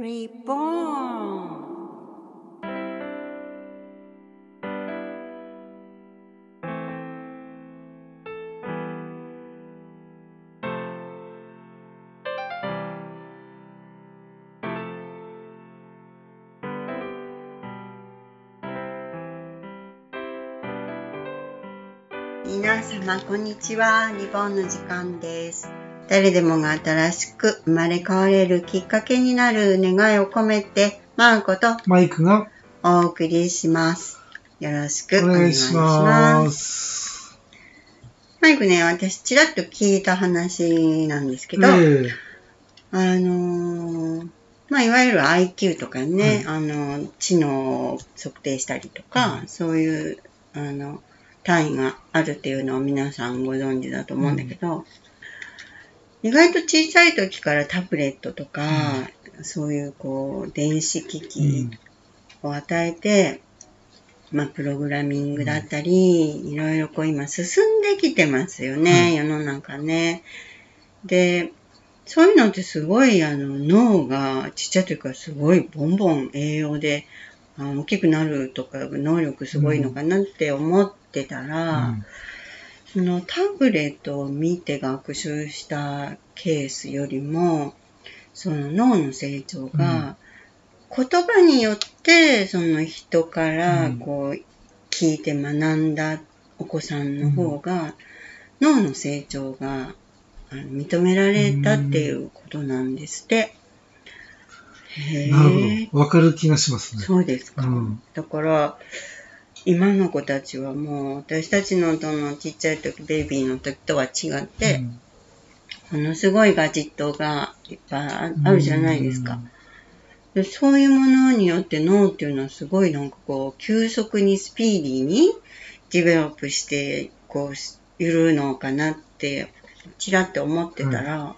Reborn. 皆様こんにちは。リボンの時間です。誰でもが新しく生まれ変われるきっかけになる願いを込めてマーコとマイクがお送りします。よろしくおお願いしまます。す。マイクね私ちらっと聞いた話なんですけど、ええ。あのーまあ、いわゆる IQ とかね、あの、知能を測定したりとか、そういう、あの、単位があるっていうのを皆さんご存知だと思うんだけど、意外と小さい時からタブレットとか、そういうこう、電子機う器ん。を与えて、まあ、プログラミングだったり、いろいろこう今進んできてますよね、世の中ね。で、そういうのってすごいあの脳がちっちゃい時からすごいボンボン栄養であ大きくなるとか能力すごいのかなって思ってたら、そのタブレットを見て学習したケースよりもその脳の成長が言葉によってその人からうんこう聞いて学んだお子さんの方が脳の成長が認められたっていうことなんですって。へなるえ。ほど。わかる気がしますね。そうですか。うんだから、今の子たちはもう、私たちのどのちっちゃい時、ベイビーの時とは違って、ものすごいガジェットがいっぱいあるじゃないですか。。でそういうものによって脳っていうのはすごいなんかこう、急速にスピーディーにディベロップして、こう、いるのかなって、ちらって思ってたら、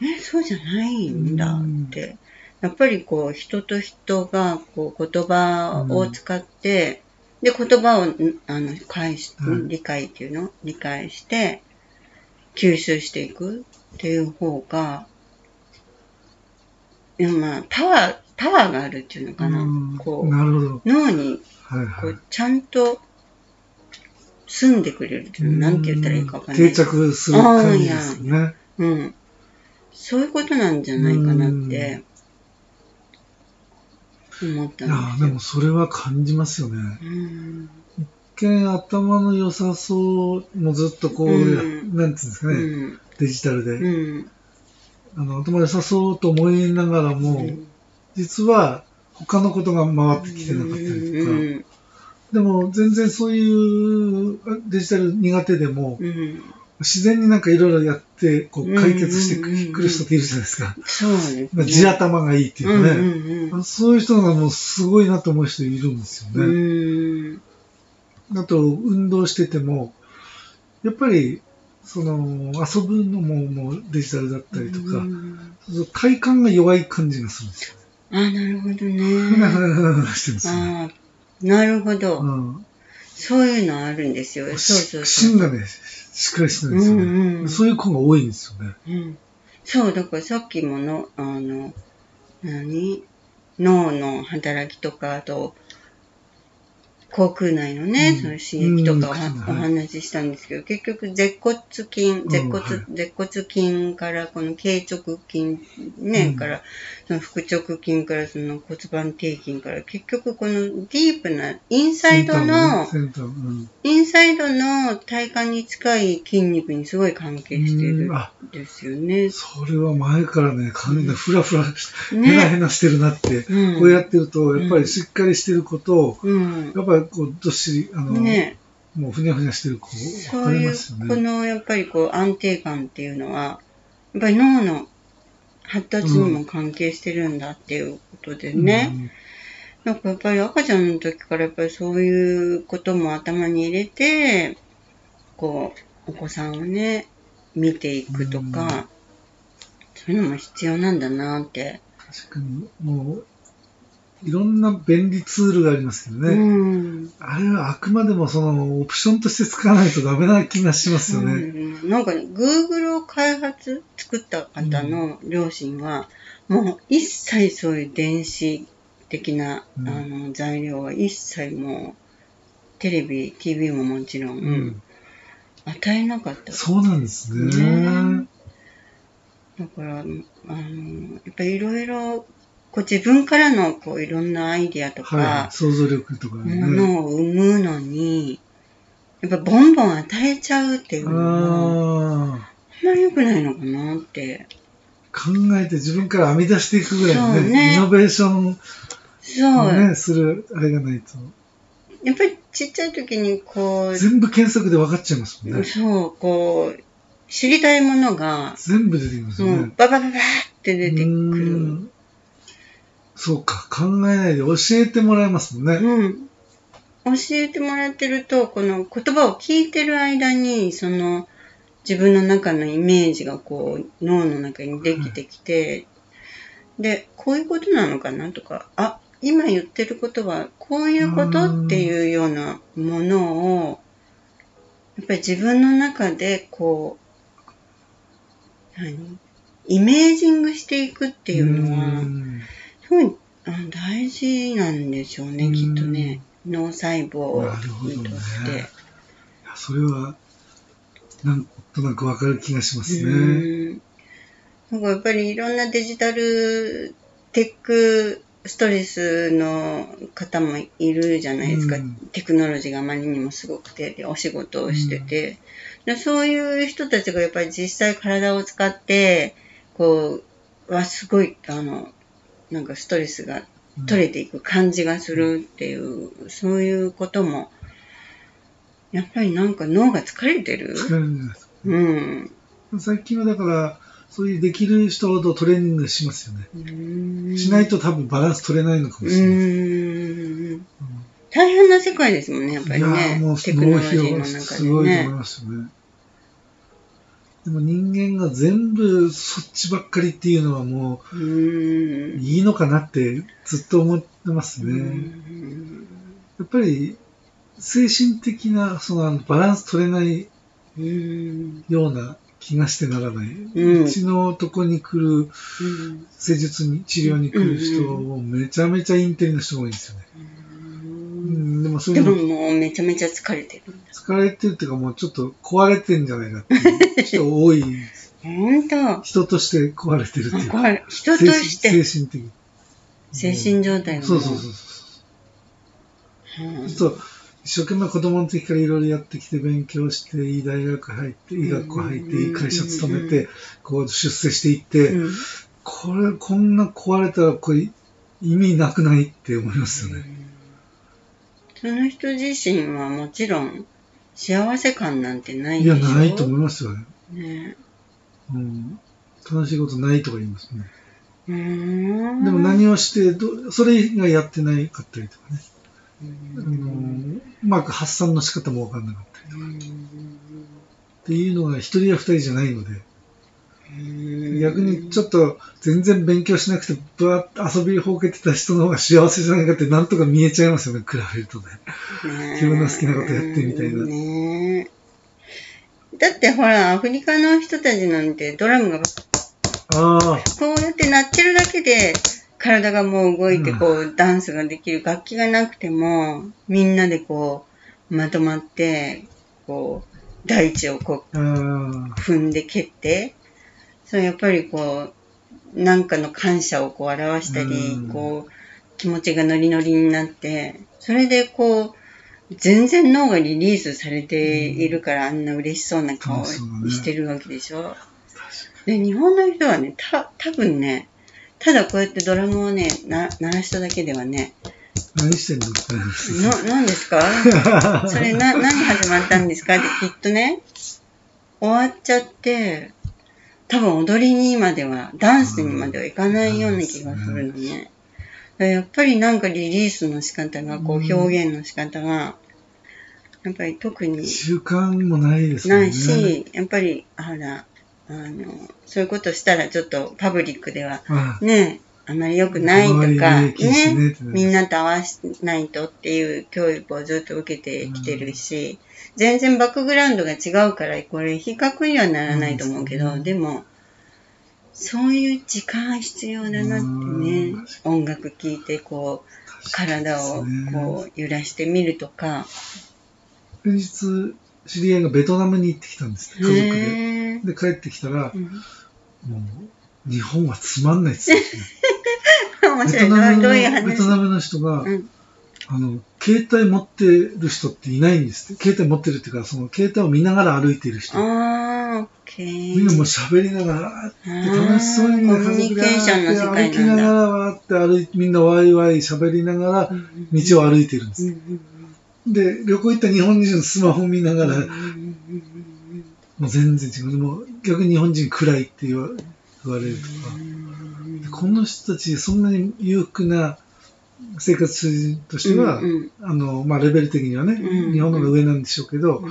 え、そうじゃないんだって。やっぱりこう、人と人がこう、言葉を使って、で、言葉を、んあの、返し、うん理解っていうの？理解して、吸収していくっていう方が、いやまあ、パワー、パワーがあるっていうのかな。うんこ。う、脳に、こう、。ちゃんと、住んでくれるっていうの、なんて言ったらいいかわかんない。定着する感じですよね。うん。そういうことなんじゃないかなって、思ったいやんですよ。でもそれは感じますよね。うん。一見頭の良さそう、もうずっとこう、うんなんつうんですかうね、ん。デジタルで、うん。あの頭良さそうと思いながらも、うん実は他のことが回ってきてなかったりとか、うんでも全然そういうあデジタル苦手でも、うん。自然になんかいろいろやってこう解決してうんうんうんうんくる人っているじゃないですか。そうですまあね。地頭がいいっていうかね、うんうんそういう人がもうすごいなと思う人いるんですようん。ね。うん。あと運動してても、やっぱりその遊ぶのももうデジタルだったりとか、体幹が弱い感じがするんですよ。あ、なるほどふなふね。なふなふなしてるんですよね。あなるほど。うんそういうのあるんですよ。そうそうそう。芯がね、しっかりしてるんですよね。うんうんそういう子が多いんですよね。うん、そう、だからさっきもの、あの、何？脳の働きとか、あと、口腔内のね、うん。その刺激とかお,、話ししたんですけど、結局、舌骨筋、舌骨、はい舌骨筋から、この頸直筋、ね、うん。から、その腹直筋から、その骨盤底筋から、結局、このディープな、インサイドの、インサイドの体幹に近い筋肉にすごい関係してるうんですよね。それは前からね、感じでふらふらへなへなしてるなって、うん。こうやってると、やっぱりしっかりしてる子と、うん。やっぱりこう、どっしり、あの、ねもうふにゃふにゃしてる子、わかそういうこね。のやっぱりこう安定感っていうのは、やっぱり脳の発達にも関係してるんだっていうことでね。なんかやっぱり赤ちゃんの時からやっぱりそういうことも頭に入れて、こう、お子さんをね、見ていくとか、そういうのも必要なんだなって。確かに、もう、いろんな便利ツールがありますけどね。うん。あれはあくまでもそのオプションとして使わないとダメな気がしますよね。うんなんかね、Google を開発、作った方の両親は、もう一切そういう電子的な、うんあの材料は一切もうテレビ TV ももちろん、うん。与えなかったそうなんですね。ねだからあのやっぱりいろいろこう自分からのこういろんなアイディアとか、はい。想像力とかもね。のを生むのにやっぱボンボン与えちゃうっていうのはあんまり良くないのかなって考えて自分から編み出していくぐらいのね、ねイノベーションをね、するあれがないと。やっぱりちっちゃい時にこう全部検索で分かっちゃいますもんね。そう、こう、知りたいものが、全部出てきますよね。、ババババーって出てくる。んそうか、考えないで教えてもらえますもんね。うん。教えてもらってると、この言葉を聞いてる間に、その、自分の中のイメージがこう、脳の中にできてきて、で、こういうことなのかなとか、あ、今言ってることはこういうことうんっていうようなものを、やっぱり自分の中でこう、何？イメージングしていくっていうのは、んすごいあ大事なんでしょうね、うんきっとね。脳細胞なるほどねとして。いやそれは、なんとなく分かる気がしますね。うんなんかやっぱりいろんなデジタルテックストレスの方もいるじゃないですか。うんテクノロジーがあまりにもすごくて、でお仕事をしてて、でそういう人たちがやっぱり実際体を使って、こう、はすごい、あの、なんかストレスが取れていく感じがするっていう、そういうことも、やっぱりなんか脳が疲れてる？疲れるんじゃないですか。うん。最近はだから、そういうできる人ほどトレーニングしますよね。しないと多分バランス取れないのかもうしれない。ーん。大変な世界ですもんね、やっぱりいやもう。テクノロジーの中すごいと思いでね。ますよね。でも人間が全部そっちばっかりっていうのはもういいのかなってずっと思ってますうね。んやっぱり精神的なそのバランス取れないうん。ような気がしてならない。うちのとこに来るうん施術に、治療に来る人もめちゃめちゃインテリの人が多いんですよね。うん、でもそういでうのももうめちゃめちゃ疲れてるんだ。疲れてるっていうかもうちょっと壊れてんじゃないかっていう 人多いと。人として壊れてるっていうか。人として精神精神的。精神状態がもそうそうそうそう。うんちょっと一生懸命子供の時からいろいろやってきて勉強して、いい大学入って、いい学校入って、いい会社勤めて、こう出世していって、うんこれ、こんな壊れたらこれ意味なくないって思いますよね。その人自身はもちろん幸せ感なんてないいや、でしょ？ないと思いますよね。ねうん。楽しいことないとか言いますね。うーんでも何をしてど、それ以外やってないかったりとかね。うあのうまく発散の仕方もわかんなかったりんっていうのが一人や二人じゃないので、うん逆にちょっと全然勉強しなくて、ぶわっと遊びほうけてた人の方が幸せじゃないかってなんとか見えちゃいますよね、比べるとね。ね自分の好きなことやってみたいな。ねだってほら、アフリカの人たちなんてドラムがああ、こうやって鳴ってるだけで体がもう動いてうん。こうダンスができる楽器がなくてもみんなでこうまとまってこう大地をこう、踏んで蹴ってそうやっぱりこうなんかの感謝をこう表したりうん。こう気持ちがノリノリになってそれでこう全然脳がリリースされているからあんな嬉しそうな顔してるわけでしょ。で、日本の人はね、た、多分ね、ただこうやってドラムをね、な、鳴らしただけではね、何してんの？な、何ですか？それな、何始まったんですか？ってきっとね、終わっちゃって、多分踊りにまでは、ダンスにまではいかないような気がするのね。やっぱりなんかリリースの仕方が、こううん表現の仕方が、やっぱり特に習慣もないですね。ないし、やっぱり、ほら、あの、そういうことしたらちょっとパブリックではあね、あまり良くないとか、ねみんなと合わせないとっていう教育をずっと受けてきてるし、全然バックグラウンドが違うから、これ比較にはならないと思うけど、うんでも、そういう時間必要だなってね。音楽聴いて、こう、体をこう揺らしてみるとか。先日、知り合いがベトナムに行ってきたんです家族で。で、帰ってきたら、うん、もう、日本はつまんないですよ、ね。面白い。どういう話？ベトナムの人が、うんあの、携帯持ってる人っていないんですって。携帯持ってるっていうか、その携帯を見ながら歩いている人。ああ、オッケー。みんなもう喋りながら、楽しそうにコミュニケーションの世界歩きながらわーって歩いて、みんなワイワイ喋りながら道を歩いてるんです。で、旅行行った日本人のスマホ見ながら、もう全然違う。もう逆に日本人暗いって言わ言われるとか。この人たち、そんなに裕福な生活としては、うんうん、あの、まあ、レベル的にはね、うん。うん、日本の上なんでしょうけど、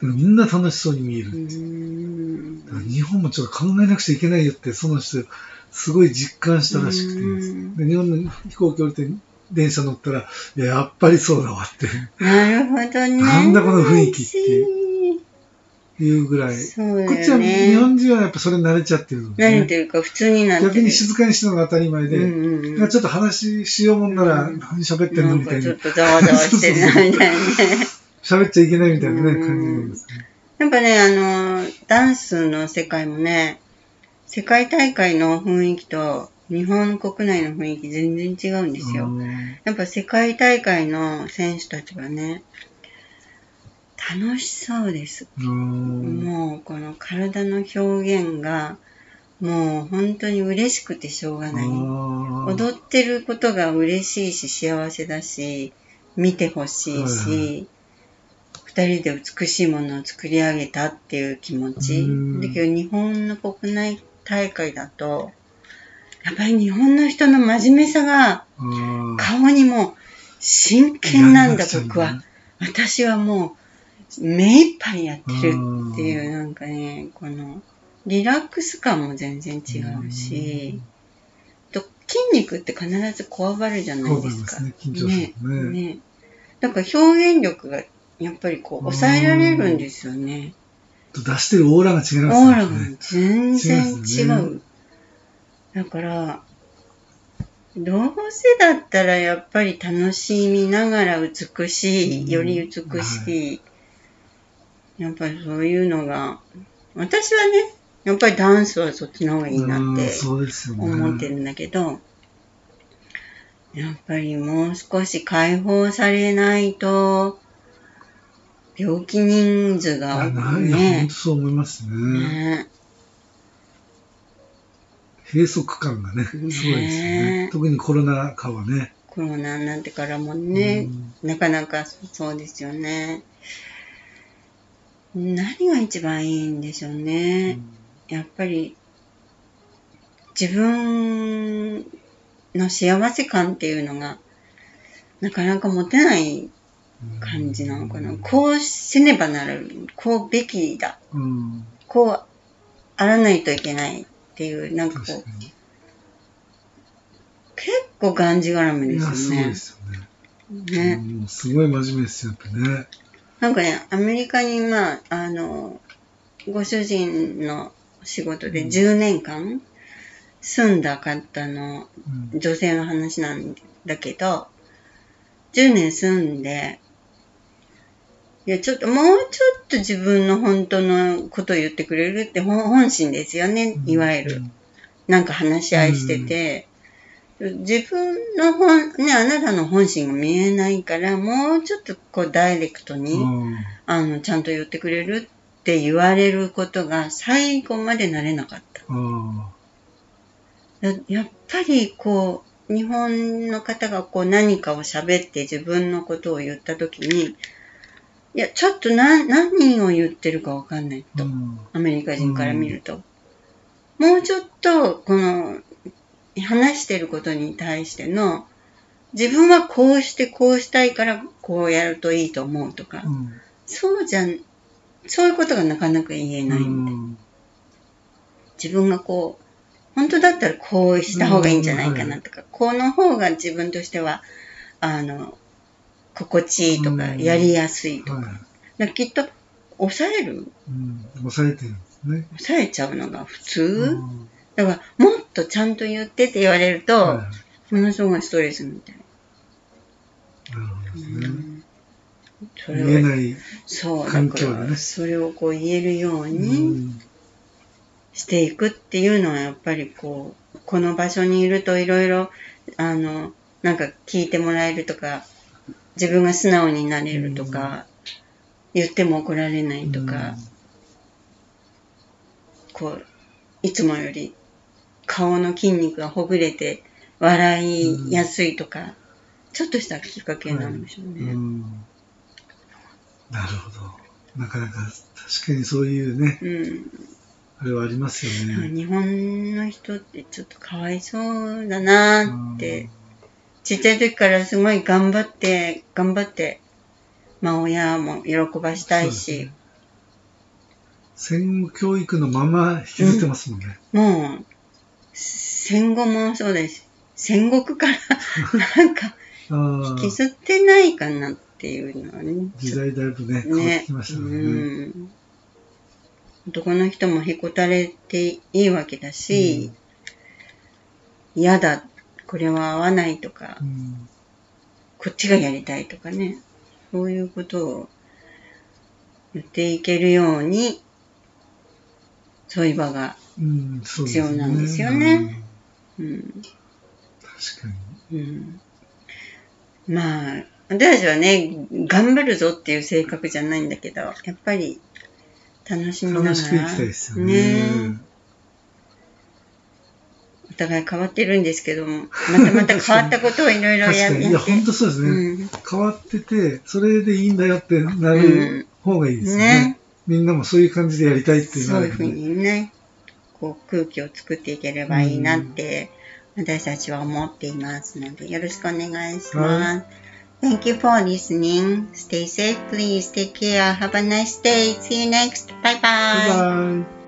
うん、みんな楽しそうに見える。って日本もちょっと考えなくちゃいけないよって、その人、すごい実感したらしくて、で日本の飛行機降りて電車乗ったら、いや、やっぱりそうだわって。なるほどね。なんだこの雰囲気って。いうぐらい。そうね、こっちは日本人はやっぱそれ慣れちゃってる、ね、慣れてるか、普通になってる。逆に静かにしてるのが当たり前で、うんうん、ちょっと話しようもんなら、何喋ってんのみたいな。ちょっとざわざわしてるな、みたいなね。喋っちゃいけないみたいなね、感じなんですね。やっぱね、あの、ダンスの世界もね、世界大会の雰囲気と日本国内の雰囲気全然違うんですよ。やっぱ世界大会の選手たちはね、楽しそうです。もうこの体の表現がもう本当に嬉しくてしょうがない。踊ってることが嬉しいし幸せだし、見てほしいし、二人で美しいものを作り上げたっていう気持ち。だけど日本の国内大会だと、やっぱり日本の人の真面目さが顔にも真剣なんだ僕は。私はもう目いっぱいやってるっていう、なんかね、この、リラックス感も全然違うし、と筋肉って必ずこわばるじゃないですか。ね、ね。ね。ね。だから表現力がやっぱりこう抑えられるんですよね。出してるオーラが違いますね。オーラが全然違う。ね、だから、どうせだったらやっぱり楽しみながら美しい、より美しい、やっぱりそういうのが、私はね、やっぱりダンスはそっちの方がいいなって思ってるんだけど、やっぱりもう少し解放されないと、病気人数がね。本当そう思いますね。ね閉塞感がね、すごいですよね。特にコロナ禍はね。コロナになってからもね、なかなかそうですよね。何が一番いいんでしょうね。うん、やっぱり、自分の幸せ感っていうのが、なかなか持てない感じなのかな。うん、こうせねばなる、こうべきだ。うん、こうあらないといけないっていう、なんかこう、結構がんじがらめですよね。そうですよね。ね。すごい真面目ですよ、やっぱね。なんかね、アメリカに、まあ、あの、ご主人の仕事で10年間住んだ方の女性の話なんだけど、10年住んで、いや、ちょっと、もうちょっと自分の本当のことを言ってくれるって本心ですよね、いわゆる。なんか話し合いしてて、自分の本、ね、あなたの本心が見えないから、もうちょっとこうダイレクトに、あの、ちゃんと言ってくれるって言われることが最後までなれなかった。やっぱりこう、日本の方がこう何かを喋って自分のことを言ったときに、いや、ちょっと何、何を言ってるかわかんないと。アメリカ人から見ると。もうちょっと、この、話してることに対しての、自分はこうしてこうしたいからこうやるといいと思うとか、うん、そうじゃん、そういうことがなかなか言えないんで、うん、自分がこう、本当だったらこうした方がいいんじゃないかなとか、うん。はい、この方が自分としては、あの、心地いいとか、やりやすいとか。はい、かきっと、抑える、うん、抑えてるんですね。抑えちゃうのが普通、だから、もっとちゃんと言ってって言われると、はいものすごいストレスみたい。なるほどですね。うんそれを、言えない。環境でねそれをこう言えるよううにんしていくっていうのは、やっぱりこう、この場所にいるといろいろ、あの、なんか聞いてもらえるとか、自分が素直になれるとか、言っても怒られないとか、こう、いつもより顔の筋肉がほぐれて笑いやすいとか、ちょっとしたきっかけなんでしょううね。んなるほど。なかなか確かにそういうね、うん。あれはありますよね。日本の人ってちょっとかわいそうだなって、ちっちゃい時からすごい頑張って、頑張って、まあ親も喜ばしたいし、戦後教育のまま引きずってますもんね。もう、戦後もそうです。戦国から なんか引きずってないかなっていうのはね。時代だいぶね、変わってねきましたうもんね。ん。男の人もへこたれていいわけだし、嫌だ、これは合わないとか、うんこっちがやりたいとかね、そういうことを言っていけるように、そういう場が、必要なんですよねうん、うん確かに。うん。まあ、私たちはね、頑張るぞっていう性格じゃないんだけど、やっぱり楽しみながら。ね。ねお互い変わってるんですけども、またまた変わったことをいろいろやって。いや、本当そうですね、うん変わってて、それでいいんだよってなうるん方がいいですよね。ねみんなもそういう感じでやりたいっていうのそういうふう。にね、こう空気を作っていければいいなって、私たちは思っていますので、よろしくお願いします。Thank you for listening. Stay safe, please. Take care. Have a nice day. See you next. Bye bye. バイバイ。